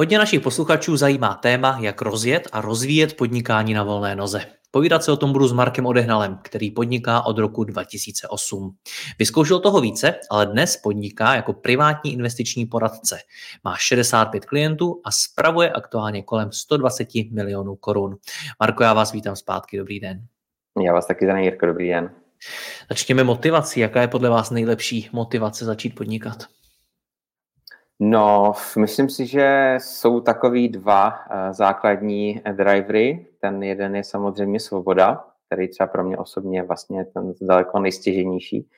Hodně našich posluchačů zajímá téma, jak rozjet a rozvíjet podnikání na volné noze. Povídat se o tom budu s Markem Odehnalem, který podniká od roku 2008. Vyzkoušel toho více, ale dnes podniká jako privátní investiční poradce. Má 65 klientů a spravuje aktuálně kolem 120 milionů korun. Marko, já vás vítám zpátky, dobrý den. Já vás taky zdravím, Jirko, dobrý den. Začněme motivací. Jaká je podle vás nejlepší motivace začít podnikat? No, myslím si, že jsou takový dva uh, základní drivery. Ten jeden je samozřejmě svoboda, který třeba pro mě osobně je vlastně ten daleko nejstěženější.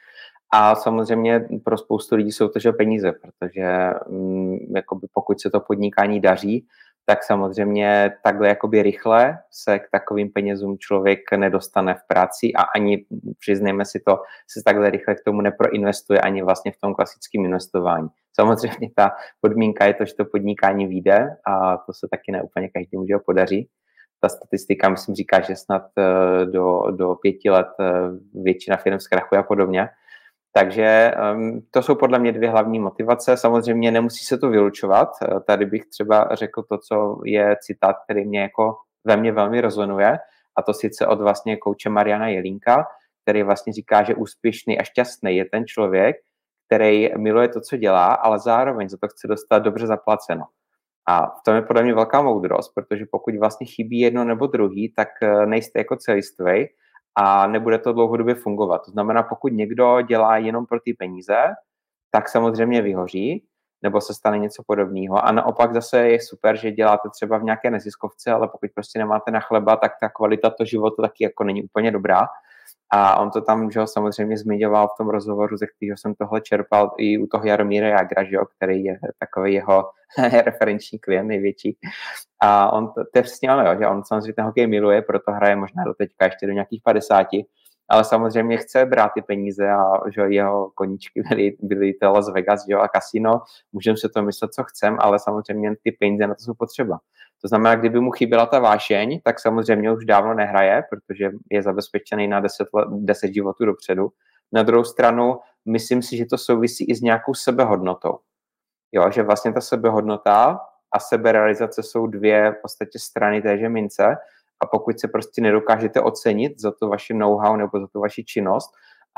A samozřejmě pro spoustu lidí jsou to že peníze, protože um, jakoby pokud se to podnikání daří, tak samozřejmě takhle jakoby rychle se k takovým penězům člověk nedostane v práci a ani, přiznejme si to, se takhle rychle k tomu neproinvestuje ani vlastně v tom klasickém investování. Samozřejmě ta podmínka je to, že to podnikání vyjde a to se taky neúplně každý může podaří. Ta statistika, myslím, říká, že snad eh, do, do pěti let eh, většina firm zkrachuje a podobně. Takže um, to jsou podle mě dvě hlavní motivace. Samozřejmě nemusí se to vylučovat. Eh, tady bych třeba řekl to, co je citát, který mě jako ve mně velmi rezonuje, a to sice od vlastně kouče Mariana Jelínka, který vlastně říká, že úspěšný a šťastný je ten člověk, který miluje to, co dělá, ale zároveň za to chce dostat dobře zaplaceno. A v tom je podle mě velká moudrost, protože pokud vlastně chybí jedno nebo druhý, tak eh, nejste jako celistvej a nebude to dlouhodobě fungovat. To znamená, pokud někdo dělá jenom pro ty peníze, tak samozřejmě vyhoří, nebo se stane něco podobného. A naopak zase je super, že děláte třeba v nějaké neziskovce, ale pokud prostě nemáte na chleba, tak ta kvalita toho života taky jako není úplně dobrá. A on to tam že ho, samozřejmě zmiňoval v tom rozhovoru, ze kterého jsem tohle čerpal i u toho Jaromíra Jagra, že ho, který je takový jeho referenční klient největší. A on, to, to je přesně ono, že on samozřejmě ten hokej miluje, proto hraje možná do teďka ještě do nějakých 50, ale samozřejmě chce brát ty peníze a že jeho koníčky byly, byly to Las Vegas že a kasino, můžeme se to myslet, co chcem, ale samozřejmě ty peníze na to jsou potřeba. To znamená, kdyby mu chyběla ta vášeň, tak samozřejmě už dávno nehraje, protože je zabezpečený na 10, let, 10 životů dopředu. Na druhou stranu, myslím si, že to souvisí i s nějakou sebehodnotou. Jo, že vlastně ta sebehodnota a seberealizace jsou dvě v podstatě strany téže mince a pokud se prostě nedokážete ocenit za to vaši know-how nebo za tu vaši činnost,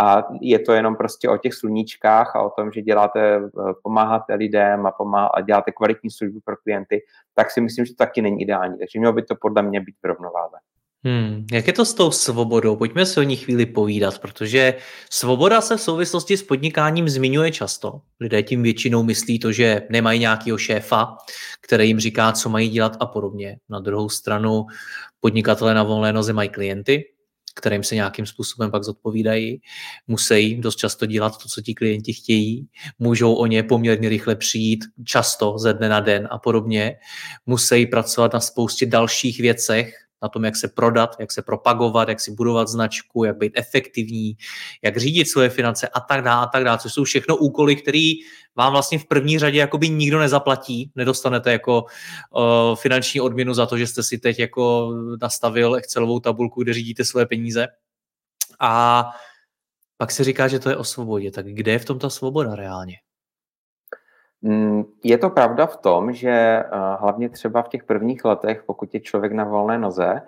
a je to jenom prostě o těch sluníčkách a o tom, že děláte, eh, pomáháte lidem a, pomáhá, a děláte kvalitní služby pro klienty, tak si myslím, že to taky není ideální. Takže mělo by to podle mě být v rovnováze. Hmm, jak je to s tou svobodou? Pojďme si o ní chvíli povídat, protože svoboda se v souvislosti s podnikáním zmiňuje často. Lidé tím většinou myslí to, že nemají nějakého šéfa, který jim říká, co mají dělat a podobně. Na druhou stranu podnikatele na volné noze mají klienty, kterým se nějakým způsobem pak zodpovídají. Musí dost často dělat to, co ti klienti chtějí. Můžou o ně poměrně rychle přijít, často ze dne na den a podobně. Musí pracovat na spoustě dalších věcech, na tom, jak se prodat, jak se propagovat, jak si budovat značku, jak být efektivní, jak řídit svoje finance a tak dále a tak dále, což jsou všechno úkoly, které vám vlastně v první řadě jakoby nikdo nezaplatí, nedostanete jako uh, finanční odměnu za to, že jste si teď jako nastavil Excelovou tabulku, kde řídíte svoje peníze. A pak se říká, že to je o svobodě. Tak kde je v tom ta svoboda reálně? Mm, je to pravda v tom, že eh, hlavně třeba v těch prvních letech, pokud je člověk na volné noze,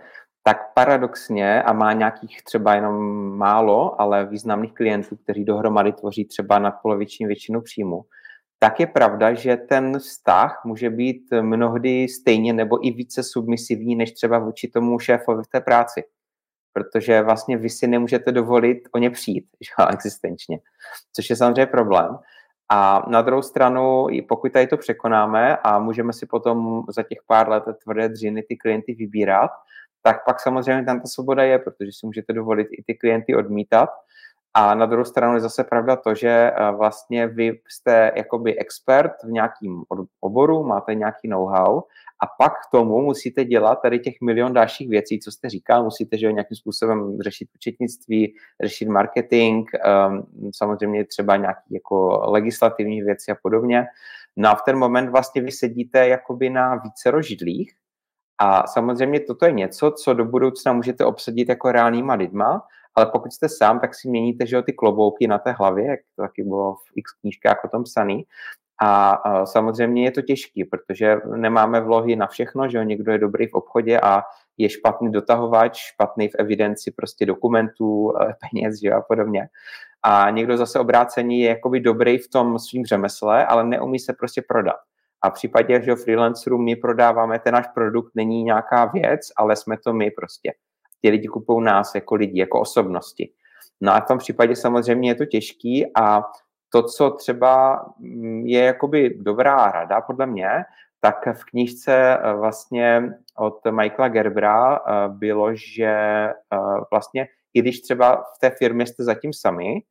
tak paradoxně a má nějakých třeba jenom málo, ale významných klientů, kteří dohromady tvoří třeba nadpoloviční většinu příjmu, tak je pravda, že ten vztah může být mnohdy stejně nebo i více submisivní, než třeba vůči tomu šéfovi v té práci. Protože vlastně vy si nemůžete dovolit o ně přijít, že existenčně. Což je samozřejmě problém. A na druhou stranu, pokud tady to překonáme a můžeme si potom za těch pár let tvrdé dřiny ty klienty vybírat, tak pak samozřejmě tam ta svoboda je, protože si můžete dovolit i ty klienty odmítat. A na druhou stranu je zase pravda to, že eh, vlastně vy jste jakoby expert v nějakém oboru, máte nějaký know-how a pak k tomu musíte dělat tady těch milion dalších věcí, co jste říkal, musíte že nějakým způsobem řešit účetnictví, řešit marketing, um, samozřejmě třeba nějaký jako legislativní věci a podobně. No a v ten moment vlastně vy sedíte jakoby na více židlích a samozřejmě toto je něco, co do budoucna můžete obsadit jako reálnýma lidma, ale pokud jste sám, tak si měníte že jo, ty klobouky na té hlavě, jak to taky bylo v x knížkách o tom psaný. A, a samozřejmě je to těžké, protože nemáme vlohy na všechno, že jo, někdo je dobrý v obchodě a je špatný dotahovač, špatný v evidenci prostě dokumentů, eh, peněz že jo, a podobně. A někdo zase obrácení je jakoby dobrý v tom svým řemesle, ale neumí se prostě prodat. A v případě, že freelancerů my prodáváme, ten náš produkt není nějaká věc, ale jsme to my prostě. Ti lidi kupují nás jako lidi, jako osobnosti. No a v tom případě samozřejmě je to těžký a to, co třeba mm, je jakoby dobrá rada podle mě, tak v knížce eh, vlastně od Michaela Gerbera eh, bylo, že eh, vlastně i když třeba v té firmě jste zatím sami,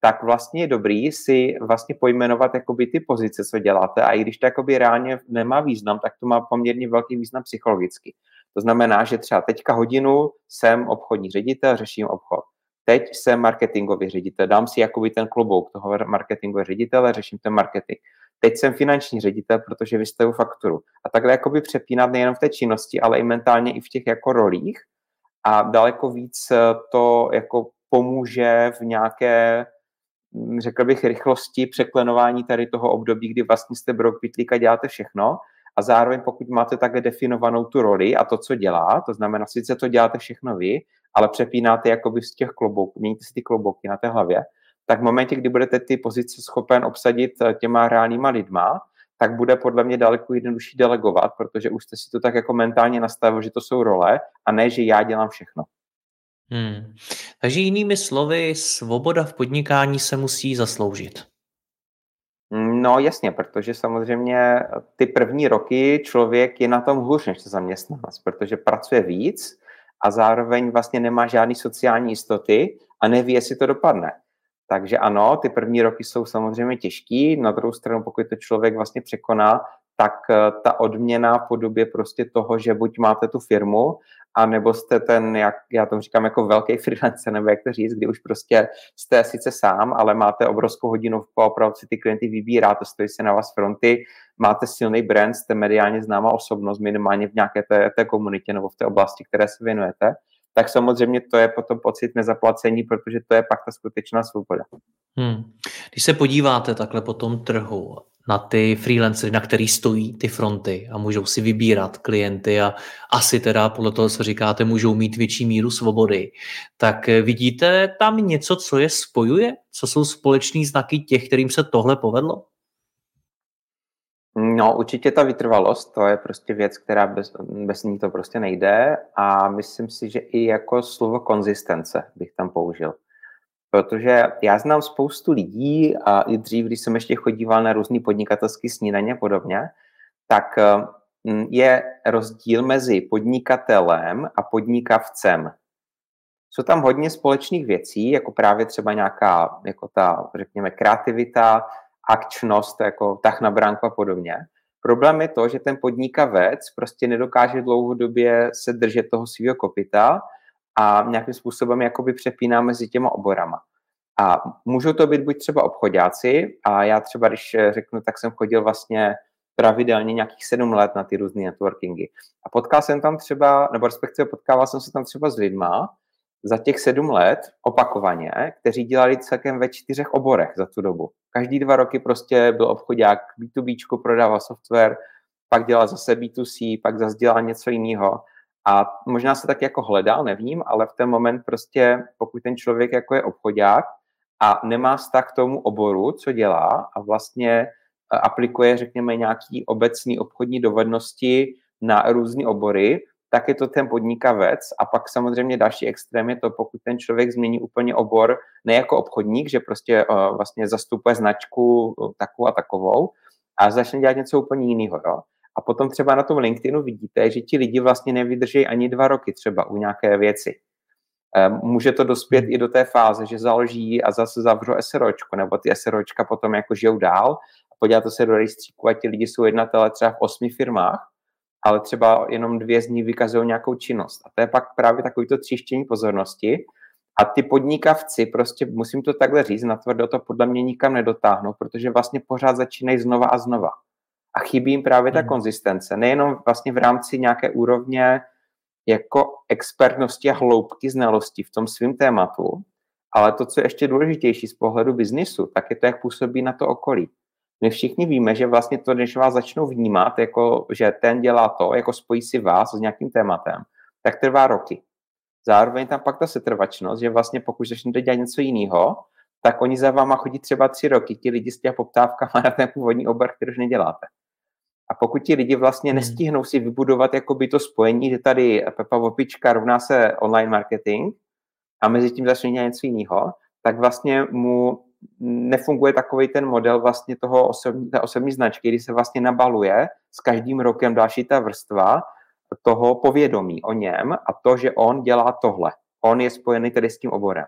tak vlastně je dobrý si vlastně pojmenovat jakoby ty pozice, co děláte a i když to jakoby reálně nemá význam, tak to má poměrně velký význam psychologicky. To znamená, že třeba teďka hodinu jsem obchodní ředitel, řeším obchod. Teď jsem marketingový ředitel, dám si jakoby ten klobouk toho marketingového ředitele, řeším ten marketing. Teď jsem finanční ředitel, protože vystavu fakturu. A takhle jakoby přepínat nejenom v té činnosti, ale i mentálně i v těch jako rolích. A daleko víc to jako pomůže v nějaké Mm, řekl bych, rychlosti překlenování tady toho období, kdy vlastně jste brok pitlík a děláte všechno a zároveň pokud máte takhle definovanou tu roli a to, co dělá, to znamená, sice to děláte všechno vy, ale přepínáte jakoby z těch klobouků, měníte si ty klobouky na té hlavě, tak v momentě, kdy budete ty pozice schopen obsadit eh, těma reálnýma lidma, tak bude podle mě daleko jednodušší delegovat, protože už jste si to tak jako mentálně nastavil, že to jsou role a ne, že já dělám všechno. Hmm. Takže jinými slovy, svoboda v podnikání se musí zasloužit. No jasně, protože samozřejmě ty první roky člověk je na tom hůř než zaměstnanec, protože pracuje víc a zároveň vlastně nemá žádný sociální jistoty a neví, jestli to dopadne. Takže ano, ty první roky jsou samozřejmě těžký, na druhou stranu, pokud to člověk vlastně překoná, tak eh, ta odměna v podobě prostě toho, že buď máte tu firmu, a nebo jste ten, jak já to říkám, jako velký freelancer, nebo jak to říct, kdy už prostě jste sice sám, ale máte obrovskou hodinu a opravdu si ty klienty vybíráte, stojí se na vás fronty, máte silný brand, jste mediálně známá osobnost, minimálně v nějaké té, té komunitě nebo v té oblasti, které se věnujete, tak samozřejmě to je potom pocit nezaplacení, protože to je pak ta skutečná svoboda. Hmm. Když se podíváte takhle po tom trhu na ty freelancery, na který stojí ty fronty a můžou si vybírat klienty a asi teda podle toho, co říkáte, můžou mít větší míru svobody. Tak vidíte tam něco, co je spojuje? Co jsou společní znaky těch, kterým se tohle povedlo? No, určitě ta vytrvalost, to je prostě věc, která bez, bez ní to prostě nejde a myslím si, že i jako slovo konzistence bych tam použil. Protože já znám spoustu lidí a i dřív, když jsem ještě chodíval na různý podnikatelský snídaně a podobně, tak mm, je rozdíl mezi podnikatelem a podnikavcem. Jsou tam hodně společných věcí, jako právě třeba nějaká, jako ta, řekněme, kreativita, akčnost, jako tah na bránku a podobně. Problém je to, že ten podnikavec prostě nedokáže dlouhodobě se držet toho svého kopita a nějakým způsobem jakoby přepíná mezi těma oborama. A můžou to být buď třeba obchodáci, a já třeba, když řeknu, tak jsem chodil vlastně pravidelně nějakých sedm let na ty různé networkingy. A potkal jsem tam třeba, nebo respektive potkával jsem se tam třeba s lidma za těch sedm let opakovaně, kteří dělali celkem ve čtyřech oborech za tu dobu. Každý dva roky prostě byl obchodák B2B, prodával software, pak dělal zase B2C, pak zase dělal něco jiného. A možná se tak jako hledal, nevím, ale v ten moment prostě, pokud ten člověk jako je obchodák a nemá vztah k tomu oboru, co dělá a vlastně e, aplikuje, řekněme, nějaký obecný obchodní dovednosti na různé obory, tak je to ten podnikavec a pak samozřejmě další extrém je to, pokud ten člověk změní úplně obor, ne jako obchodník, že prostě uh, vlastně zastupuje značku uh, takovou a takovou a začne dělat něco úplně jiného. A potom třeba na tom LinkedInu vidíte, že ti lidi vlastně nevydrží ani dva roky třeba u nějaké věci. Může to dospět i do té fáze, že založí a zase zavřou SROčko, nebo ty SROčka potom jako žijou dál a podíváte se do rejstříku a ti lidi jsou jednatele třeba v osmi firmách ale třeba jenom dvě z nich vykazují nějakou činnost. A to je pak právě takovýto tříštění pozornosti. A ty podnikavci, prostě musím to takhle říct, natvrdo to podle mě nikam nedotáhnou, protože vlastně pořád začínají znova a znova. A chybí jim právě ta hmm. konzistence. Nejenom vlastně v rámci nějaké úrovně jako expertnosti a hloubky znalosti v tom svém tématu, ale to, co je ještě důležitější z pohledu biznisu, tak je to, jak působí na to okolí my všichni víme, že vlastně to, když vás začnou vnímat, jako, že ten dělá to, jako spojí si vás s nějakým tématem, tak trvá roky. Zároveň tam pak ta setrvačnost, že vlastně pokud začnete dělat něco jiného, tak oni za váma chodí třeba tři roky, ti lidi s těmi poptávkama na ten původní obor, který už neděláte. A pokud ti lidi vlastně hmm. nestihnou si vybudovat jakoby to spojení, že tady Pepa Vopička rovná se online marketing a mezi tím začne dělat něco jiného, tak vlastně mu nefunguje takový ten model vlastně toho osobní, té osobní značky, kdy se vlastně nabaluje s každým rokem další ta vrstva toho povědomí o něm a to, že on dělá tohle. On je spojený tedy s tím oborem.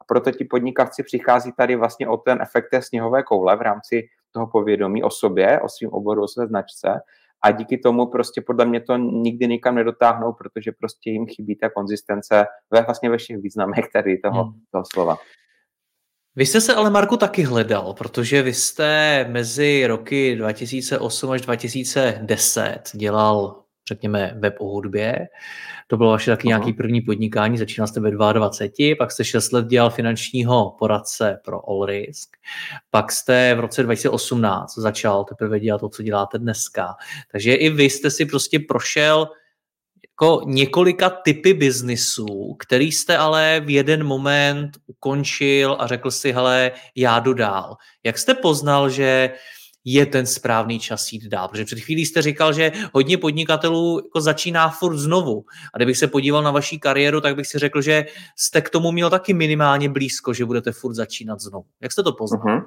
A proto ti podnikavci přichází tady vlastně o ten efekt té sněhové koule v rámci toho povědomí o sobě, o svém oboru, o své značce a díky tomu prostě podle mě to nikdy nikam nedotáhnou, protože prostě jim chybí ta konzistence ve vlastně ve všech významech tady toho, hmm. toho slova. Vy jste se ale, Marku, taky hledal, protože vy jste mezi roky 2008 až 2010 dělal, řekněme, web o hudbě. To bylo vaše taky nějaký první podnikání, začínal jste ve 22, pak jste 6 let dělal finančního poradce pro Allrisk, pak jste v roce 2018 začal teprve dělat to, co děláte dneska. Takže i vy jste si prostě prošel jako několika typy biznisů, který jste ale v jeden moment ukončil a řekl si, hele, já jdu dál. Jak jste poznal, že je ten správný čas jít dál. Protože před chvílí jste říkal, že hodně podnikatelů jako začíná furt znovu. A kdybych se podíval na vaší kariéru, tak bych si řekl, že jste k tomu měl taky minimálně blízko, že budete furt začínat znovu. Jak jste to poznal? Uh-huh.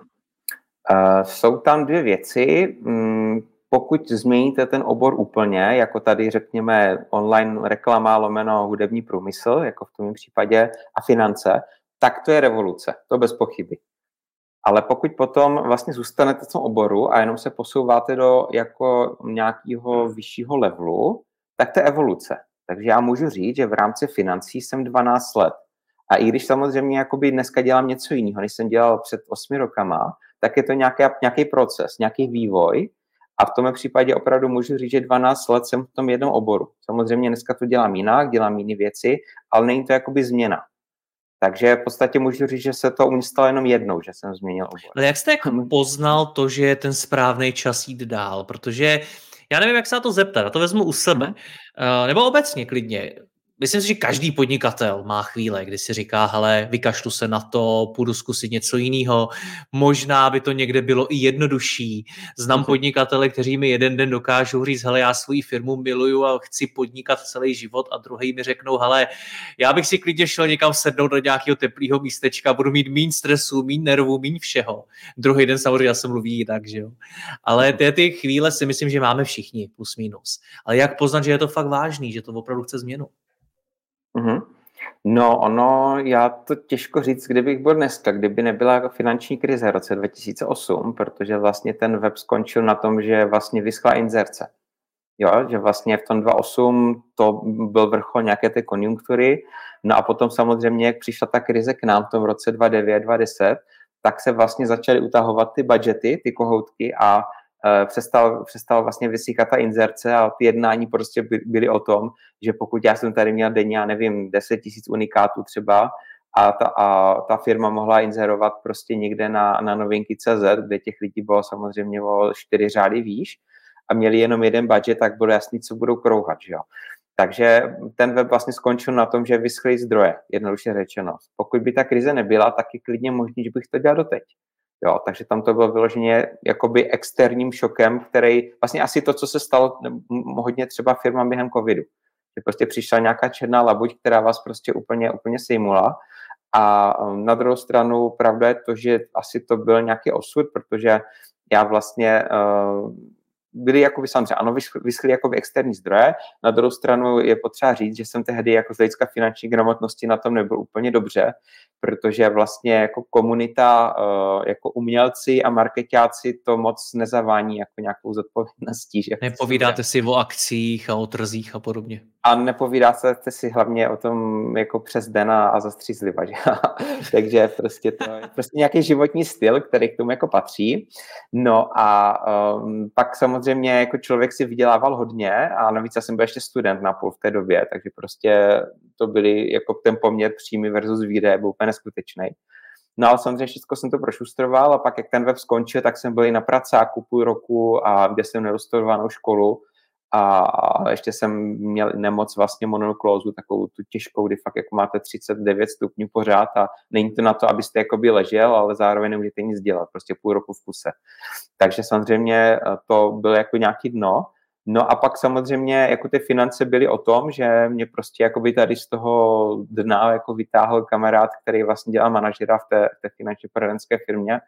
Uh, jsou tam dvě věci. Mm, pokud změníte ten obor úplně, jako tady řekněme online reklama, lomeno hudební průmysl, jako v tom případě, a finance, tak to je revoluce, to bez pochyby. Ale pokud potom vlastně zůstanete v tom oboru a jenom se posouváte do jako nějakého vyššího levelu, tak to je evoluce. Takže já můžu říct, že v rámci financí jsem 12 let. A i když samozřejmě jakoby dneska dělám něco jiného, než jsem dělal před 8 rokama, tak je to nějaký, nějaký proces, nějaký vývoj, a v tom případě opravdu můžu říct, že 12 let jsem v tom jednom oboru. Samozřejmě dneska to dělám jinak, dělám jiné věci, ale není to jakoby změna. Takže v podstatě můžu říct, že se to u stalo jenom jednou, že jsem změnil obor. Ale jak jste jako poznal to, že je ten správný čas jít dál? Protože já nevím, jak se na to zeptat, a to vezmu u sebe. Uh, nebo obecně klidně myslím si, že každý podnikatel má chvíle, kdy si říká, hele, vykašlu se na to, půjdu zkusit něco jiného, možná by to někde bylo i jednodušší. Znám mm-hmm. podnikatele, kteří mi jeden den dokážou říct, hele, já svou firmu miluju a chci podnikat celý život a druhý mi řeknou, hele, já bych si klidně šel někam sednout do nějakého teplého místečka, budu mít méně stresu, méně nervů, méně všeho. Druhý den samozřejmě se mluví jinak, že jo. Ale ty, ty chvíle si myslím, že máme všichni, plus minus. Ale jak poznat, že je to fakt vážný, že to opravdu chce změnu? Mm-hmm. No, ono, já to těžko říct, kdybych byl dneska, kdyby nebyla finanční krize v roce 2008, protože vlastně ten web skončil na tom, že vlastně vyschla inzerce. Jo, že vlastně v tom 2008 to byl vrchol nějaké té konjunktury, no a potom samozřejmě, jak přišla ta krize k nám v tom roce 2009, 2010, tak se vlastně začaly utahovat ty budgety, ty kohoutky a přestal, přestal vlastně vysíkat ta inzerce a ty jednání prostě by, byly o tom, že pokud já jsem tady měl denně, já nevím, 10 tisíc unikátů třeba a ta, a ta firma mohla inzerovat prostě někde na, na novinky CZ, kde těch lidí bylo samozřejmě o čtyři řády výš a měli jenom jeden budget, tak bylo jasný, co budou krouhat, že jo. Takže ten web vlastně skončil na tom, že vyschly zdroje, jednoduše řečeno. Pokud by ta krize nebyla, tak je klidně možný, že bych to dělal doteď. Jo, takže tam to bylo vyloženě jakoby externím šokem, který vlastně asi to, co se stalo hodně třeba firmám během covidu. že prostě přišla nějaká černá labuť, která vás prostě úplně, úplně sejmula. A um, na druhou stranu pravda je to, že asi to byl nějaký osud, protože já vlastně uh, byly jakoby samozřejmě, ano, vyschly jakoby externí zdroje, na druhou stranu je potřeba říct, že jsem tehdy jako z hlediska finanční gramotnosti na tom nebyl úplně dobře, protože vlastně jako komunita, eh, jako umělci a marketáci to moc nezavání jako nějakou zodpovědností. Že Nepovídáte si o akcích a o trzích a podobně. A nepovídáte si hlavně o tom jako přes den a zastřízliva, že? Takže prostě to je prostě nějaký životní styl, který k tomu jako patří. No a um, pak samozřejmě jako člověk si vydělával hodně a navíc já jsem byl ještě student na půl v té době, takže prostě to byly jako ten poměr příjmy versus výdaje byl úplně neskutečný. No ale samozřejmě všechno jsem to prošustroval a pak, jak ten web skončil, tak jsem byl i na pracáku půl roku a kde jsem nedostudovanou školu a ještě jsem měl nemoc vlastně mononuklózu, takovou tu těžkou, kdy fakt jako máte 39 stupňů pořád a není to na to, abyste jakoby ležel, ale zároveň nemůžete nic dělat, prostě půl roku v kuse. Takže samozřejmě eh, to bylo jako nějaký dno. No a pak samozřejmě jako ty finance byly o tom, že mě prostě jakoby tady z toho dna jako vytáhl kamarád, který vlastně dělal manažera v té, té finančně poradenské firmě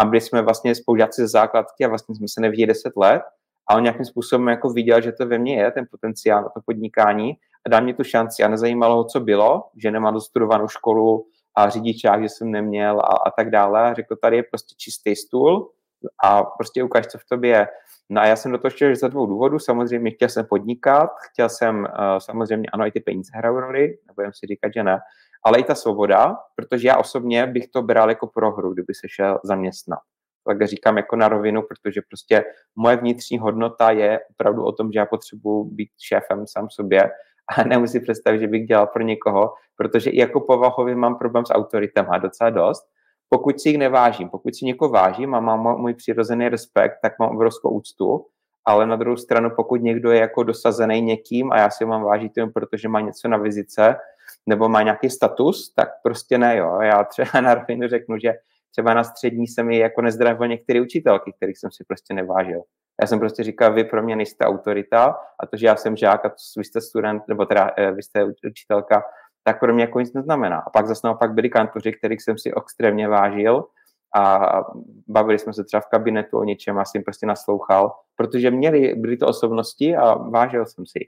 a byli jsme vlastně spolužáci ze základky a vlastně jsme se neviděli 10 let a on nějakým způsobem jako viděl, že to ve mně je, ten potenciál na to podnikání a dá mě tu šanci a nezajímalo ho, co bylo, že nemám dostudovanou školu a řidičák, že jsem neměl a, a tak dále. A řekl, tady je prostě čistý stůl a prostě ukáž, co v tobě je. No a já jsem do toho šel za dvou důvodů. Samozřejmě chtěl jsem podnikat, chtěl jsem uh, samozřejmě, ano, i ty peníze hrajou roli, nebudem si říkat, že ne, ale i ta svoboda, protože já osobně bych to bral jako prohru, kdyby se šel zaměstnat tak říkám jako na rovinu, protože prostě moje vnitřní hodnota je opravdu o tom, že já potřebuji být šéfem sám sobě a nemusím představit, že bych dělal pro někoho, protože i jako povahově mám problém s autoritama docela dost. Pokud si jich nevážím, pokud si někoho vážím a mám můj přirozený respekt, tak mám obrovskou úctu, ale na druhou stranu, pokud někdo je jako dosazený někým a já si ho mám vážit jenom protože má něco na vizice nebo má nějaký status, tak prostě ne, jo. Já třeba na rovinu řeknu, že třeba na střední se mi jako nezdravil některé učitelky, kterých jsem si prostě nevážil. Já jsem prostě říkal, vy pro mě nejste autorita a to, že já jsem žák a vy jste student, nebo teda eh, vy jste učitelka, tak pro mě jako nic neznamená. A pak zase naopak byli kantoři, kterých jsem si extrémně vážil a bavili jsme se třeba v kabinetu o něčem a jsem prostě naslouchal, protože měli, byly to osobnosti a vážil jsem si.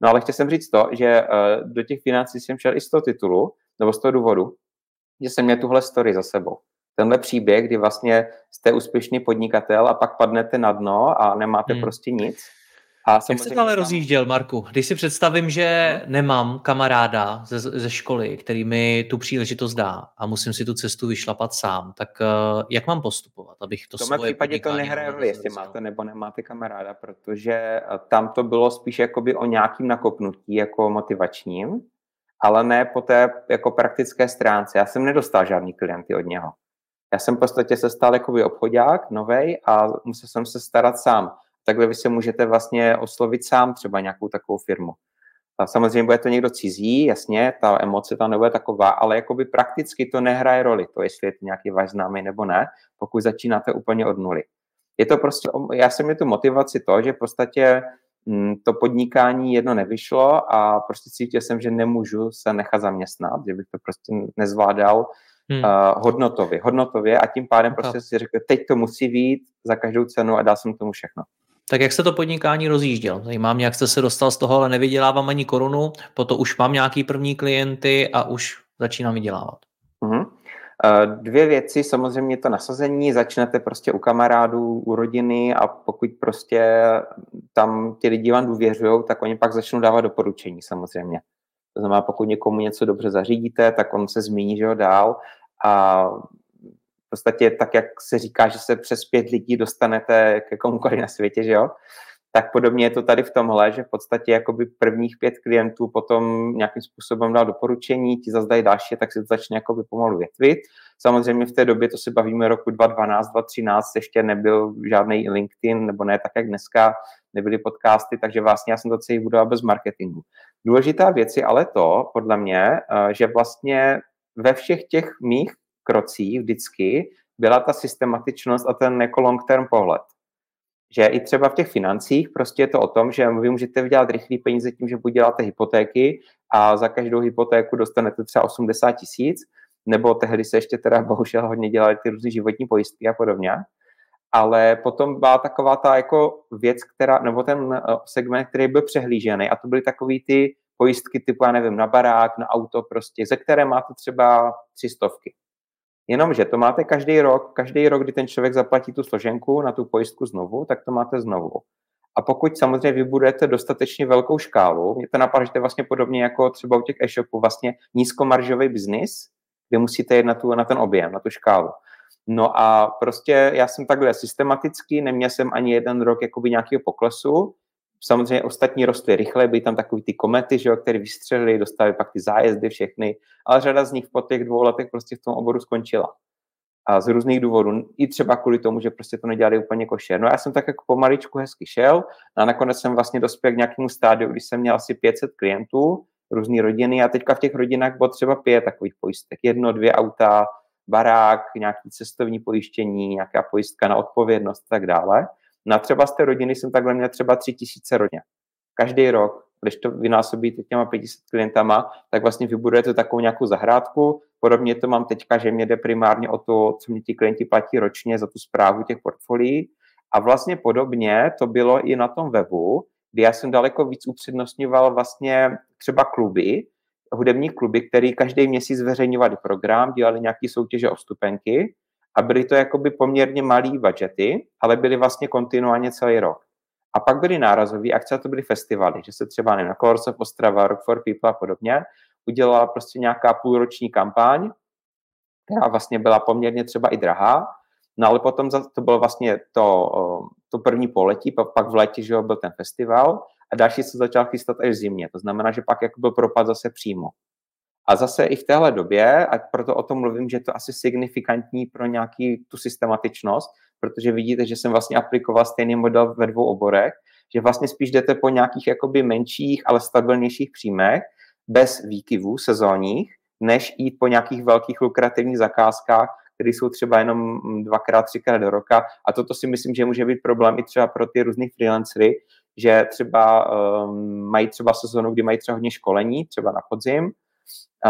No ale chtěl jsem říct to, že eh, do těch financí jsem šel i z toho titulu, nebo z toho důvodu, že jsem měl tuhle story za sebou tenhle příběh, kdy vlastně jste úspěšný podnikatel a pak padnete na dno a nemáte hmm. prostě nic. A Jak se to ale rozjížděl, Marku? Když si představím, že no. nemám kamaráda ze, ze školy, který mi tu příležitost dá a musím si tu cestu vyšlapat sám, tak uh, jak mám postupovat, abych to V tomhle případě to nehraje roli, jestli máte nebo nemáte kamaráda, protože eh, tam to bylo spíš jakoby o nějakým nakopnutí jako motivačním, ale ne po té jako praktické stránce. Já jsem nedostal žádný klienty od něho. Já jsem v podstatě se stal jakoby obchodák novej a musel jsem se starat sám. Takhle vy se můžete vlastně oslovit sám třeba nějakou takovou firmu. A samozřejmě bude to někdo cizí, jasně, ta emoce tam nebude taková, ale jakoby prakticky to nehraje roli, to jestli je to nějaký váš známý nebo ne, pokud začínáte úplně od nuly. Je to prostě, já jsem mi tu motivaci to, že v podstatě mm, to podnikání jedno nevyšlo a prostě cítil jsem, že nemůžu se nechat zaměstnat, že bych to prostě nezvládal hmm. uh, hodnotově, hodnotově a tím pádem prostě si řekl, teď to musí být za každou cenu a dal jsem tomu všechno. Tak jak se to podnikání rozjížděl? Zajímá mě, jak jste se dostal z toho, ale nevydělávám ani korunu, potom už mám nějaký první klienty a už začínám vydělávat. Uh-huh. Dvě věci, samozřejmě to nasazení, začnete prostě u kamarádů, u rodiny a pokud prostě tam ti lidi vám důvěřují, tak oni pak začnou dávat doporučení samozřejmě. To znamená, pokud někomu něco dobře zařídíte, tak on se zmíní, že ho dál a v podstatě tak, jak se říká, že se přes pět lidí dostanete ke komukoliv na světě, že jo, tak podobně je to tady v tomhle, že v podstatě jakoby prvních pět klientů potom nějakým způsobem dá doporučení, ti zase dají další, tak se to začne jakoby pomalu větvit. Samozřejmě v té době, to se bavíme roku 2012, 2013, ještě nebyl žádný LinkedIn, nebo ne tak, jak dneska, nebyly podcasty, takže vlastně já jsem to celý budoval bez marketingu. Důležitá věc je ale to, podle mě, eh, že vlastně ve všech těch mých krocích vždycky byla ta systematičnost a ten jako long term pohled. že i třeba v těch financích prostě je to o tom, že vy můžete vydělat rychlý peníze tím, že buď děláte hypotéky a za každou hypotéku dostanete třeba 80 tisíc, nebo tehdy se ještě teda bohužel hodně dělali ty různé životní pojistky a podobně. Ale potom byla taková ta jako věc, která, nebo ten eh, segment, který byl přehlížený a to byly takový ty pojistky typu, já nevím, na barák, na auto prostě, ze které máte třeba tři stovky. Jenomže to máte každý rok, každý rok, kdy ten člověk zaplatí tu složenku na tu pojistku znovu, tak to máte znovu. A pokud samozřejmě vybudujete dostatečně velkou škálu, mě to napadá, že to je vlastně podobně jako třeba u těch e-shopů, vlastně nízkomaržový biznis, kde musíte jít na, tu, na ten objem, na tu škálu. No a prostě já jsem takhle systematicky, neměl jsem ani jeden rok jakoby nějakého poklesu, Samozřejmě ostatní rostly rychle, byly tam takový ty komety, že jo, které vystřelili, dostali pak ty zájezdy všechny, ale řada z nich po těch dvou letech prostě v tom oboru skončila. A z různých důvodů, i třeba kvůli tomu, že prostě to nedělali úplně košer. No já jsem tak jako pomaličku hezky šel a nakonec jsem vlastně dospěl k nějakému stádiu, když jsem měl asi 500 klientů, různé rodiny a teďka v těch rodinách bylo třeba pět takových pojistek. Jedno, dvě auta, barák, nějaký cestovní pojištění, nějaká pojistka na odpovědnost a tak dále. Na třeba z té rodiny jsem takhle měl třeba tři tisíce rodně. Každý rok, když to vynásobíte těma 500 klientama, tak vlastně vybudujete takovou nějakou zahrádku. Podobně to mám teďka, že mě jde primárně o to, co mě ti klienti platí ročně za tu zprávu těch portfolií. A vlastně podobně to bylo i na tom webu, kdy já jsem daleko víc upřednostňoval vlastně třeba kluby, hudební kluby, který každý měsíc zveřejňovali program, dělali nějaké soutěže o stupenky a byly to jakoby poměrně malý budgety, ale byly vlastně kontinuálně celý rok. A pak byly nárazové akce a to byly festivaly, že se třeba nevím, na of Ostrava, Rock for People a podobně udělala prostě nějaká půlroční kampaň, která vlastně byla poměrně třeba i drahá, no ale potom to bylo vlastně to, to první poletí, pak v létě, že byl ten festival a další se začal chystat až v zimě, to znamená, že pak jako byl propad zase přímo. A zase i v téhle době, a proto o tom mluvím, že je to asi signifikantní pro nějaký tu systematičnost, protože vidíte, že jsem vlastně aplikoval stejný model ve dvou oborech, že vlastně spíš jdete po nějakých jakoby menších, ale stabilnějších příjmech, bez výkyvů sezónních, než jít po nějakých velkých lukrativních zakázkách, které jsou třeba jenom dvakrát, třikrát do roka. A toto si myslím, že může být problém i třeba pro ty různý freelancery, že třeba um, mají třeba sezónu, kdy mají třeba hodně školení, třeba na podzim,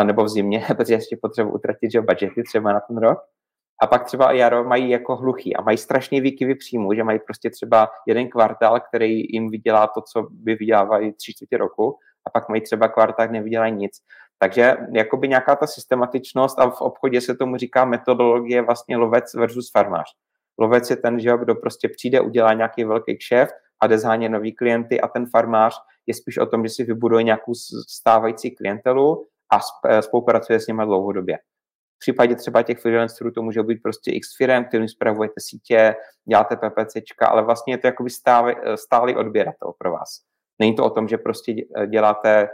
nebo v zimě, protože ještě potřebuji utratit že budgety třeba na ten rok. A pak třeba jaro mají jako hluchý a mají strašně výkyvy příjmu, že mají prostě třeba jeden kvartál, který jim vydělá to, co by vydělávali tři čtvrtě roku a pak mají třeba kvartál, kde nevydělají nic. Takže jakoby nějaká ta systematičnost a v obchodě se tomu říká metodologie vlastně lovec versus farmář. Lovec je ten, že kdo prostě přijde, udělá nějaký velký kšeft a jde zhánět nový klienty a ten farmář je spíš o tom, že si vybuduje nějakou stávající klientelu a eh, spolupracuje s nimi dlouhodobě. V případě třeba těch freelancerů to může být prostě x firm, kterým zpravujete sítě, děláte PPCčka, ale vlastně je to jakoby stálý, eh, stálý odběratel pro vás. Není to o tom, že prostě eh, děláte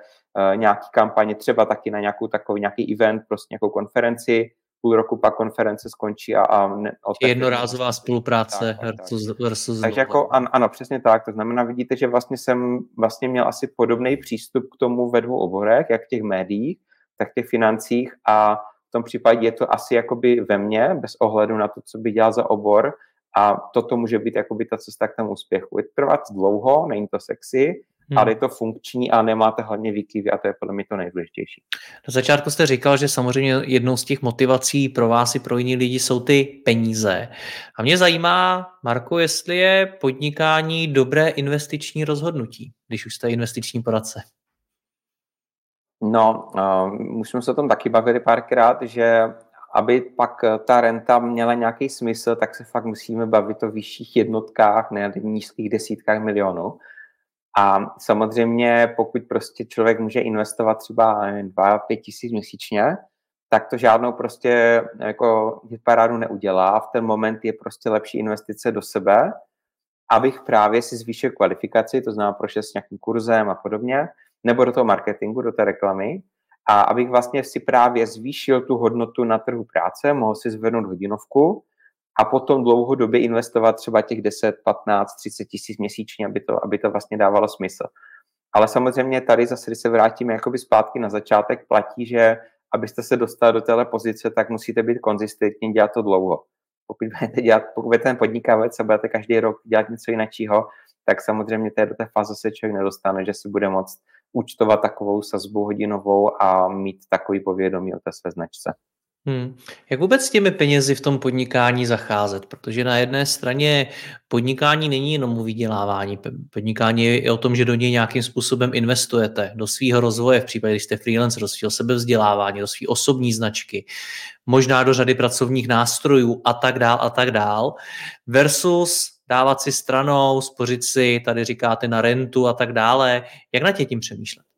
nějaký kampaně, třeba taky na nějakou takový nějaký event, prostě nějakou konferenci, půl roku pak konference skončí a... a ne, Jednorázová spolupráce tak, versus, tak. versus Takže jako, ano, ano, přesně tak. To znamená, vidíte, že vlastně jsem vlastně měl asi podobný přístup k tomu ve dvou oborech, jak v těch médiích, tak těch financích a v tom případě je to asi jakoby ve mně, bez ohledu na to, co by dělal za obor a toto může být jakoby ta cesta k tomu úspěchu. Je trvat dlouho, není to sexy, hmm. ale je to funkční a nemáte hlavně výkyvy a to je podle mě to nejdůležitější. Na začátku jste říkal, že samozřejmě jednou z těch motivací pro vás i pro jiný lidi jsou ty peníze. A mě zajímá, Marko, jestli je podnikání dobré investiční rozhodnutí, když už jste investiční poradce. No, uh, jsme se o tom taky bavili párkrát, že aby pak ta renta měla nějaký smysl, tak se fakt musíme bavit o vyšších jednotkách, ne nízkých desítkách milionů. A samozřejmě, pokud prostě člověk může investovat třeba 2-5 tisíc měsíčně, tak to žádnou prostě jako parádu neudělá. V ten moment je prostě lepší investice do sebe, abych právě si zvýšil kvalifikaci, to znamená prošel s nějakým kurzem a podobně, nebo do toho marketingu, do té reklamy, a abych vlastně si právě zvýšil tu hodnotu na trhu práce, mohl si zvednout hodinovku a potom dlouhodobě investovat třeba těch 10, 15, 30 tisíc měsíčně, aby to, aby to vlastně dávalo smysl. Ale samozřejmě tady zase, když se vrátíme jakoby zpátky na začátek, platí, že abyste se dostali do téhle pozice, tak musíte být konzistentní, dělat to dlouho. Pokud budete, dělat, pokud budete ten podnikavec a budete každý rok dělat něco jiného, tak samozřejmě té do té fáze se člověk nedostane, že si bude moct účtovat takovou sazbu hodinovou a mít takový povědomí o té své značce. Hmm. Jak vůbec s těmi penězi v tom podnikání zacházet? Protože na jedné straně podnikání není jenom o vydělávání. Podnikání je i o tom, že do něj nějakým způsobem investujete do svého rozvoje, v případě, když jste freelancer, do svého sebevzdělávání, do své osobní značky, možná do řady pracovních nástrojů a tak dál a tak dál, versus dávat si stranou, spořit si, tady říkáte na rentu a tak dále. Jak na tě tím přemýšlet?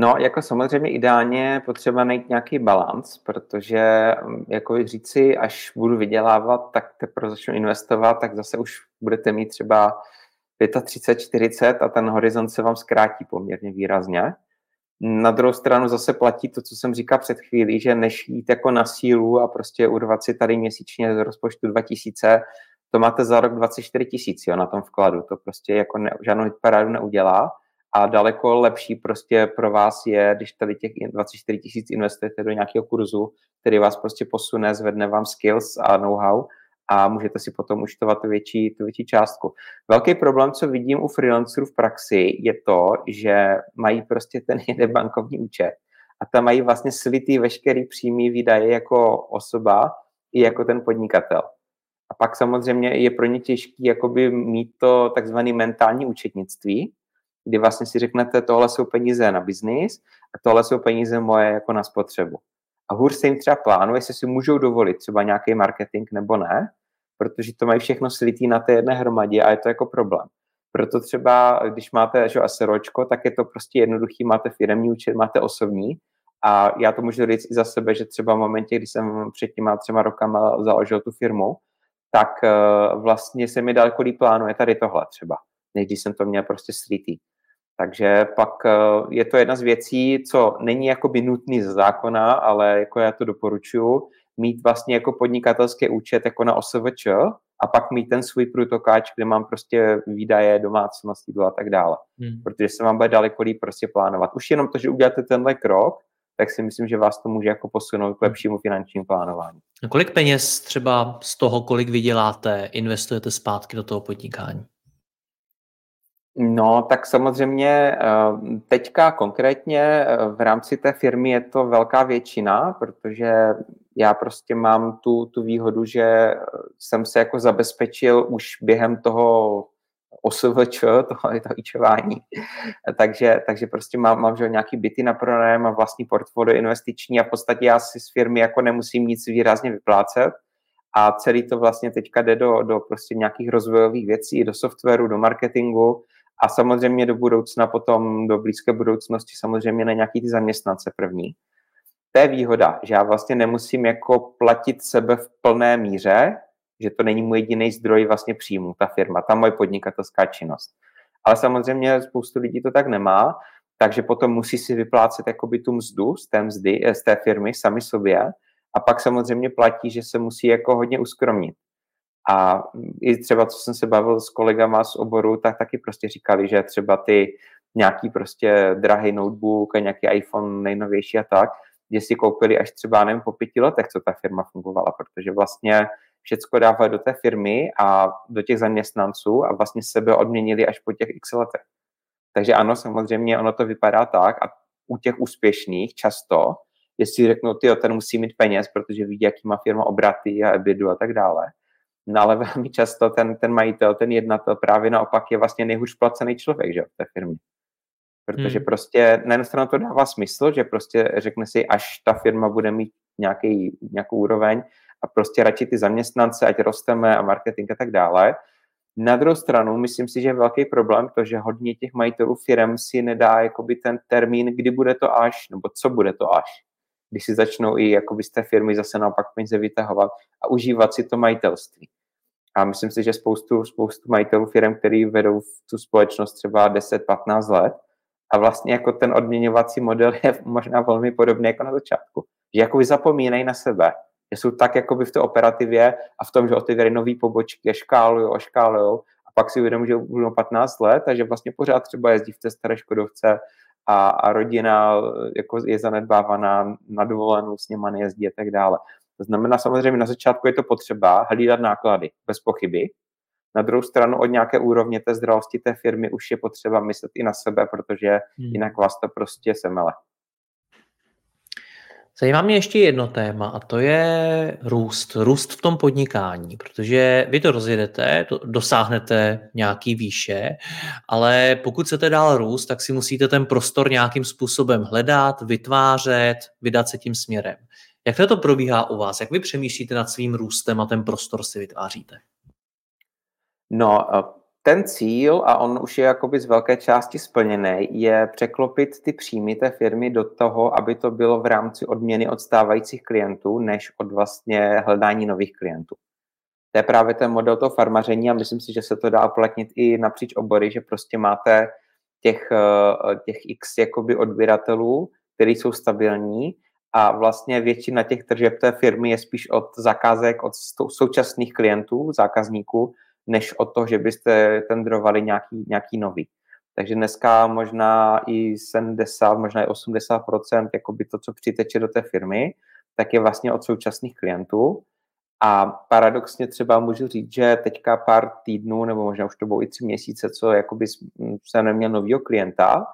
No, jako samozřejmě ideálně potřeba najít nějaký balans, protože mm, jako říci, až budu vydělávat, tak teprve začnu investovat, tak zase už budete mít třeba 35, 40 a ten horizont se vám zkrátí poměrně výrazně. Na druhou stranu zase platí to, co jsem říkal před chvílí, že než jít jako na sílu a prostě urvat si tady měsíčně z rozpočtu 2000, to máte za rok 24 tisíc na tom vkladu. To prostě jako ne, žádnou hitparádu neudělá a daleko lepší prostě pro vás je, když tady těch 24 tisíc investujete do nějakého kurzu, který vás prostě posune, zvedne vám skills a know-how a můžete si potom uštovat tu větší, tu větší částku. Velký problém, co vidím u freelancerů v praxi, je to, že mají prostě ten jeden bankovní účet a tam mají vlastně slitý veškerý přímý výdaje jako osoba i jako ten podnikatel. A pak samozřejmě je pro ně těžký jakoby mít to takzvané mentální účetnictví, kdy vlastně si řeknete, tohle jsou peníze na biznis a tohle jsou peníze moje jako na spotřebu. A hůř se jim třeba plánuje, jestli si můžou dovolit třeba nějaký marketing nebo ne, protože to mají všechno slitý na té jedné hromadě a je to jako problém. Proto třeba, když máte že SROčko, tak je to prostě jednoduchý, máte firmní účet, máte osobní a já to můžu říct i za sebe, že třeba v momentě, kdy jsem před těma třema rokama založil tu firmu, tak uh, vlastně se mi daleko líp plánuje tady tohle třeba, než když jsem to měl prostě slitý. Takže pak uh, je to jedna z věcí, co není jakoby nutný ze zákona, ale jako já to doporučuji, mít vlastně jako podnikatelský účet jako na OSVČ a pak mít ten svůj průtokáč, kde mám prostě výdaje, domácnosti a tak dále. Hmm. Protože se vám bude daleko líp prostě plánovat. Už jenom to, že uděláte tenhle krok, tak si myslím, že vás to může jako posunout k lepšímu finančnímu plánování. A kolik peněz třeba z toho, kolik vyděláte, investujete zpátky do toho podnikání? No, tak samozřejmě eh, teďka konkrétně eh, v rámci té firmy je to velká většina, protože já prostě mám tu, tu výhodu, že jsem se jako zabezpečil už během toho OSVČ, toho je to ičování. takže, takže prostě mám, mám že nějaký byty na pronájem a vlastní portfolio investiční a v podstatě já si z firmy jako nemusím nic výrazně vyplácet a celý to vlastně teďka jde do, do prostě nějakých rozvojových věcí, do softwaru, do marketingu a samozřejmě do budoucna potom, do blízké budoucnosti samozřejmě na nějaký ty zaměstnance první. To je výhoda, že já vlastně nemusím jako platit sebe v plné míře, že to není můj jediný zdroj vlastně příjmu, ta firma, ta moje podnikatelská činnost. Ale samozřejmě spoustu lidí to tak nemá, takže potom musí si vyplácet jakoby tu mzdu z té, mzdy, eh, z té firmy sami sobě a pak samozřejmě platí, že se musí jako hodně uskromnit. A i třeba, co jsem se bavil s kolegama z oboru, tak taky prostě říkali, že třeba ty nějaký prostě drahý notebook a nějaký iPhone nejnovější a tak, že si koupili až třeba, nevím, po pěti letech, co ta firma fungovala, protože vlastně všecko dávali do té firmy a do těch zaměstnanců a vlastně sebe odměnili až po těch x letech. Takže ano, samozřejmě ono to vypadá tak a u těch úspěšných často, jestli řeknou, ty ten musí mít peněz, protože vidí, jaký má firma obraty a ebidu a tak dále. No ale velmi často ten, ten majitel, ten jednatel právě naopak je vlastně nejhůř placený člověk že, v té firmě. Protože hmm. prostě na jednu stranu to dává smysl, že prostě řekne si, až ta firma bude mít nějaký, nějakou úroveň, a prostě radši ty zaměstnance, ať rosteme a marketing a tak dále. Na druhou stranu, myslím si, že je velký problém to, že hodně těch majitelů firm si nedá jakoby ten termín, kdy bude to až, nebo co bude to až. Když si začnou i jakoby z té firmy zase naopak peníze vytahovat a užívat si to majitelství. A myslím si, že spoustu, spoustu majitelů firm, který vedou tu společnost třeba 10-15 let, a vlastně jako ten odměňovací model je možná velmi podobný jako na začátku. Že jakoby zapomínají na sebe že jsou tak jakoby v té operativě a v tom, že otevírají nové pobočky, škálují, oškálují a pak si uvědomí, že budou 15 let a že vlastně pořád třeba jezdí v té staré Škodovce a, a rodina jako je zanedbávaná na dovolenou, s něma nejezdí a tak dále. To znamená samozřejmě na začátku je to potřeba hlídat náklady, bez pochyby. Na druhou stranu od nějaké úrovně té zdravosti té firmy už je potřeba myslet i na sebe, protože hmm. jinak vás to prostě semele. Zajímá mě ještě jedno téma a to je růst. Růst v tom podnikání, protože vy to rozjedete, to dosáhnete nějaký výše, ale pokud chcete dál růst, tak si musíte ten prostor nějakým způsobem hledat, vytvářet, vydat se tím směrem. Jak to probíhá u vás? Jak vy přemýšlíte nad svým růstem a ten prostor si vytváříte? No, ten cíl, a on už je jakoby z velké části splněný, je překlopit ty příjmy té firmy do toho, aby to bylo v rámci odměny od stávajících klientů, než od vlastně hledání nových klientů. To je právě ten model toho farmaření a myslím si, že se to dá uplatnit i napříč obory, že prostě máte těch, eh, těch x jakoby odběratelů, který jsou stabilní a vlastně většina těch tržeb té firmy je spíš od zakázek od současných klientů, zákazníků, než o to, že byste tendrovali nějaký, nějaký nový. Takže dneska možná i 70, možná i 80 jakoby to, co přiteče do té firmy, tak je vlastně od současných klientů. A paradoxně třeba můžu říct, že teďka pár týdnů, nebo možná už to bylo i tři měsíce, co jakoby jsem neměl nového klienta,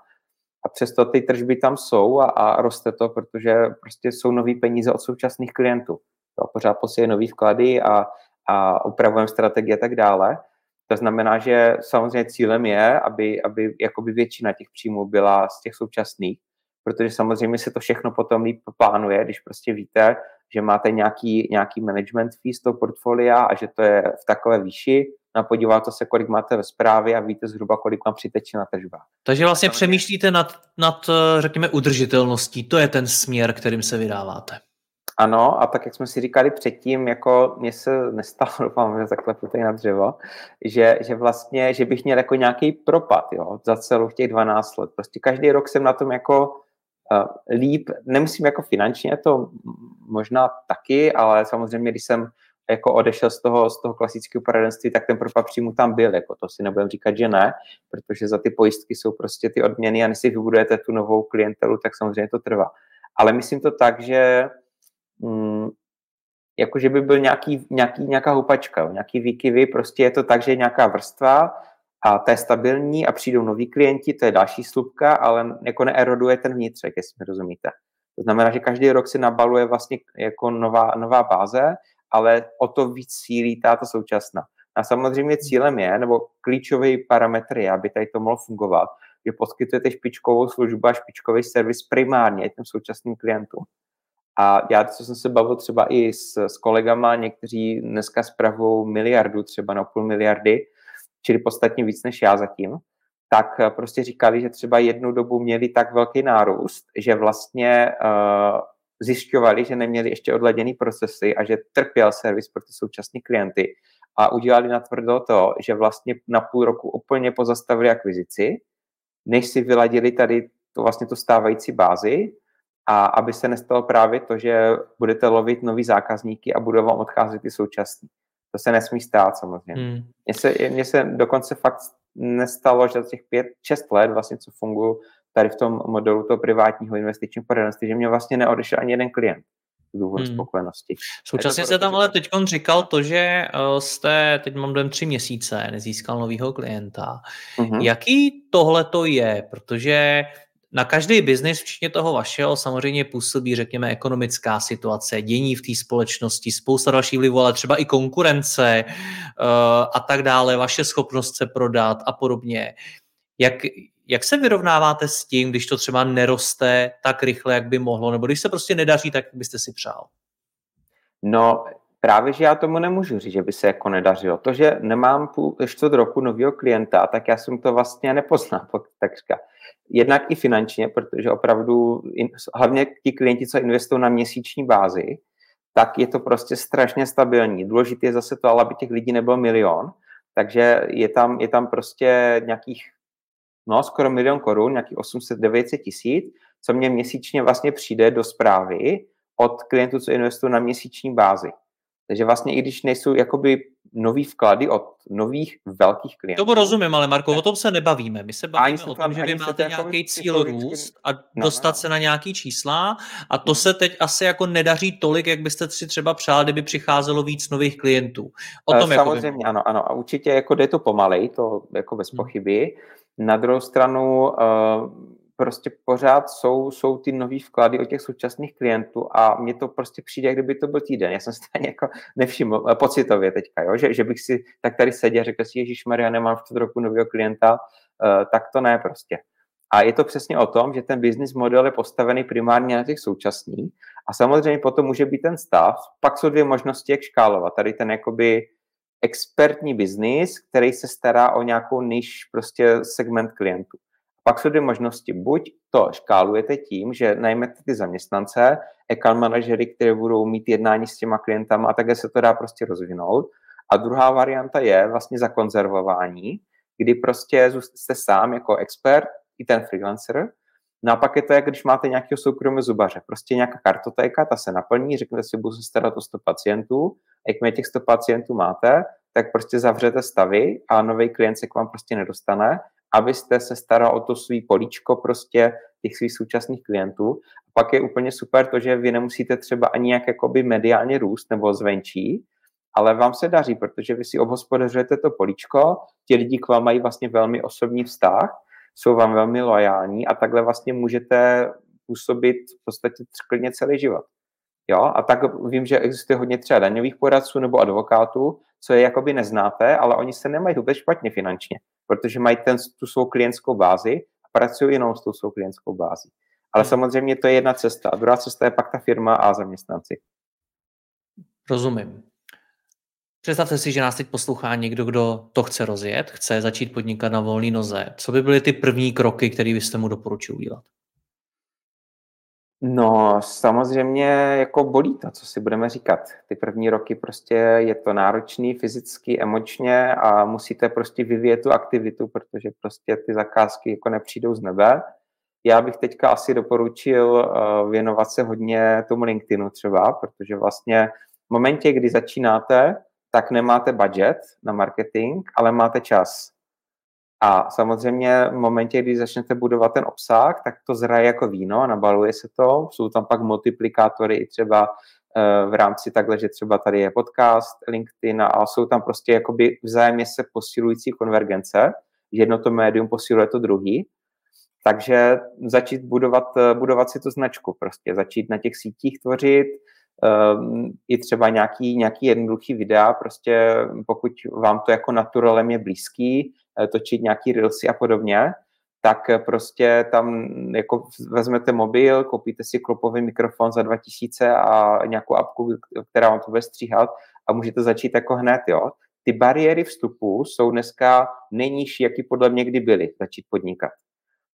a přesto ty tržby tam jsou a, a roste to, protože prostě jsou nové peníze od současných klientů. Jo, pořád posílají nový vklady a, a upravujeme strategie a tak dále. To znamená, že samozřejmě cílem je, aby, aby jakoby většina těch příjmů byla z těch současných, protože samozřejmě se to všechno potom líp plánuje, když prostě víte, že máte nějaký, nějaký management fee z toho portfolia a že to je v takové výši, no a podíváte se, kolik máte ve zprávě a víte zhruba, kolik vám přiteče na tržbách. Takže vlastně přemýšlíte nad, nad, řekněme, udržitelností, to je ten směr, kterým se vydáváte. Ano, a tak jak jsme si říkali předtím, jako mně se nestalo, doufám, že zaklepu tady na dřevo, že, že vlastně, že bych měl jako nějaký propad, jo, za celou těch 12 let. Prostě každý rok jsem na tom jako uh, líp, nemusím jako finančně, to možná taky, ale samozřejmě, když jsem jako odešel z toho, z toho klasického poradenství, tak ten propad příjmu tam byl, jako to si nebudem říkat, že ne, protože za ty pojistky jsou prostě ty odměny a než si vybudujete tu novou klientelu, tak samozřejmě to trvá. Ale myslím to tak, že mm, jako že by byl nějaký, nějaký, nějaká houpačka, nějaký výkyvy, prostě je to tak, že je nějaká vrstva a ta je stabilní a přijdou noví klienti, to je další slupka, ale jako neeroduje ten vnitřek, jestli mi rozumíte. To znamená, že každý rok si nabaluje vlastně jako nová, nová báze, ale o to víc sílí ta současná. A samozřejmě cílem je, nebo klíčový parametr je, aby tady to mohlo fungovat, že poskytujete špičkovou službu a špičkový servis primárně těm současným klientům. A já, co jsem se bavil třeba i s, s kolegama, někteří dneska spravují miliardu, třeba na půl miliardy, čili podstatně víc než já zatím, tak prostě říkali, že třeba jednu dobu měli tak velký nárůst, že vlastně uh, zjišťovali, že neměli ještě odladěný procesy a že trpěl servis pro ty současné klienty a udělali natvrdo to, že vlastně na půl roku úplně pozastavili akvizici, než si vyladili tady to vlastně tu stávající bázi a aby se nestalo právě to, že budete lovit nový zákazníky a budou vám odcházet ty současní. To se nesmí stát samozřejmě. Hmm. Mně, se, mně se dokonce fakt nestalo, že za těch pět, šest let vlastně, co funguji tady v tom modelu toho privátního investičního poradenství, že mě vlastně neodešel ani jeden klient z důvodu hmm. spokojenosti. Současně se tam ale teď říkal to, že eh, jste, teď mám dojem tři měsíce, nezískal nového klienta. Uh-huh. Jaký tohle to je? Protože na každý biznis, včetně toho vašeho, samozřejmě působí, řekněme, ekonomická situace, dění v té společnosti, spousta dalších vlivů, ale třeba i konkurence uh, a tak dále, vaše schopnost se prodat a podobně. Jak, jak se vyrovnáváte s tím, když to třeba neroste tak rychle, jak by mohlo, nebo když se prostě nedaří tak, jak byste si přál? No, právě, že já tomu nemůžu říct, že by se jako nedařilo. To, že nemám půl čtvrt roku nového klienta, tak já jsem to vlastně nepoznal, takřka. Jednak i finančně, protože opravdu, hlavně ti klienti, co investují na měsíční bázi, tak je to prostě strašně stabilní. Důležité je zase to, ale aby těch lidí nebyl milion, takže je tam, je tam prostě nějakých no, skoro milion korun, nějakých 800-900 tisíc, co mě měsíčně vlastně přijde do zprávy od klientů, co investují na měsíční bázi. Takže vlastně i když nejsou jakoby nový vklady od nových velkých klientů. To rozumím, ale Marko, o tom se nebavíme. My se bavíme o tom, že vy máte nějaký cíl růst a no, dostat no. se na nějaký čísla a to se teď asi jako nedaří tolik, jak byste si třeba přáli, kdyby přicházelo víc nových klientů. O tom jako Samozřejmě, jako ano, ano. A určitě jako jde to pomalej, to jako bez hmm. pochyby. Na druhou stranu uh, prostě pořád jsou, jsou ty nový vklady od těch současných klientů a mně to prostě přijde, jak kdyby to byl týden. Já jsem si to jako nevšiml eh, pocitově teďka, jo? Že, že bych si tak tady seděl a řekl si, Ježíš Maria, nemám v roku nového klienta, uh, tak to ne prostě. A je to přesně o tom, že ten business model je postavený primárně na těch současných a samozřejmě potom může být ten stav. Pak jsou dvě možnosti, jak škálovat. Tady ten jakoby expertní biznis, který se stará o nějakou niž prostě segment klientů. Pak jsou dvě možnosti. Buď to škálujete tím, že najmete ty zaměstnance, account manažery, které budou mít jednání s těma klientama a také se to dá prostě rozvinout. A druhá varianta je vlastně zakonzervování, kdy prostě jste sám jako expert i ten freelancer. No a pak je to, jak když máte nějakého soukromého zubaře. Prostě nějaká kartotéka, ta se naplní, řeknete si, budu se starat o 100 pacientů. A jakmile těch 100 pacientů máte, tak prostě zavřete stavy a nový klient se k vám prostě nedostane abyste se staral o to svý políčko prostě těch svých současných klientů. A pak je úplně super to, že vy nemusíte třeba ani nějak jakoby mediálně růst nebo zvenčí, ale vám se daří, protože vy si obhospodařujete to políčko, ti lidi k vám mají vlastně velmi osobní vztah, jsou vám velmi lojální a takhle vlastně můžete působit v podstatě klidně celý život. Jo? A tak vím, že existuje hodně třeba daňových poradců nebo advokátů, co je jakoby neznáte, ale oni se nemají vůbec špatně finančně, protože mají ten, tu svou klientskou bázi a pracují jenom s tou svou klientskou bází. Ale hmm. samozřejmě to je jedna cesta. A druhá cesta je pak ta firma a zaměstnanci. Rozumím. Představte si, že nás teď poslouchá někdo, kdo to chce rozjet, chce začít podnikat na volné noze. Co by byly ty první kroky, které byste mu doporučil udělat? No, samozřejmě jako bolí to, co si budeme říkat. Ty první roky prostě je to náročný fyzicky, emočně a musíte prostě vyvíjet tu aktivitu, protože prostě ty zakázky jako nepřijdou z nebe. Já bych teďka asi doporučil uh, věnovat se hodně tomu LinkedInu třeba, protože vlastně v momentě, kdy začínáte, tak nemáte budget na marketing, ale máte čas. A samozřejmě v momentě, kdy začnete budovat ten obsah, tak to zraje jako víno, nabaluje se to, jsou tam pak multiplikátory i třeba eh, v rámci takhle, že třeba tady je podcast, LinkedIn a jsou tam prostě jakoby vzájemně se posilující konvergence, jedno to médium posiluje to druhý, takže začít budovat, budovat si tu značku, prostě. Začít na těch sítích tvořit, um, i třeba nějaký, nějaký jednoduchý videa, prostě pokud vám to jako naturalem je blízký, Eh, točit nějaký reelsy a podobně, tak prostě tam jako vezmete mobil, koupíte si klopový mikrofon za 2000 a nějakou apku, která vám to bude stříhat a můžete začít jako hned, jo. Ty bariéry vstupu jsou dneska nejnižší, jaký podle mě kdy byly, začít podnikat.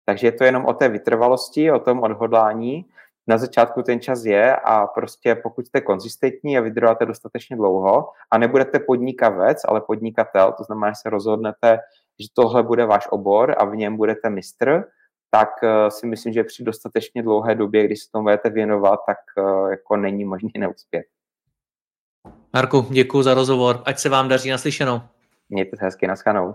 Takže je to jenom o té vytrvalosti, o tom odhodlání. Na začátku ten čas je a prostě pokud jste konzistentní a vydržíte dostatečně dlouho a nebudete podnikavec, ale podnikatel, to znamená, že se rozhodnete že tohle bude váš obor a v něm budete mistr, tak eh, si myslím, že při dostatečně dlouhé době, když se tomu budete věnovat, tak eh, jako není možný neuspět. Marku, děkuji za rozhovor. Ať se vám daří naslyšenou. Mějte se hezky, naschanou.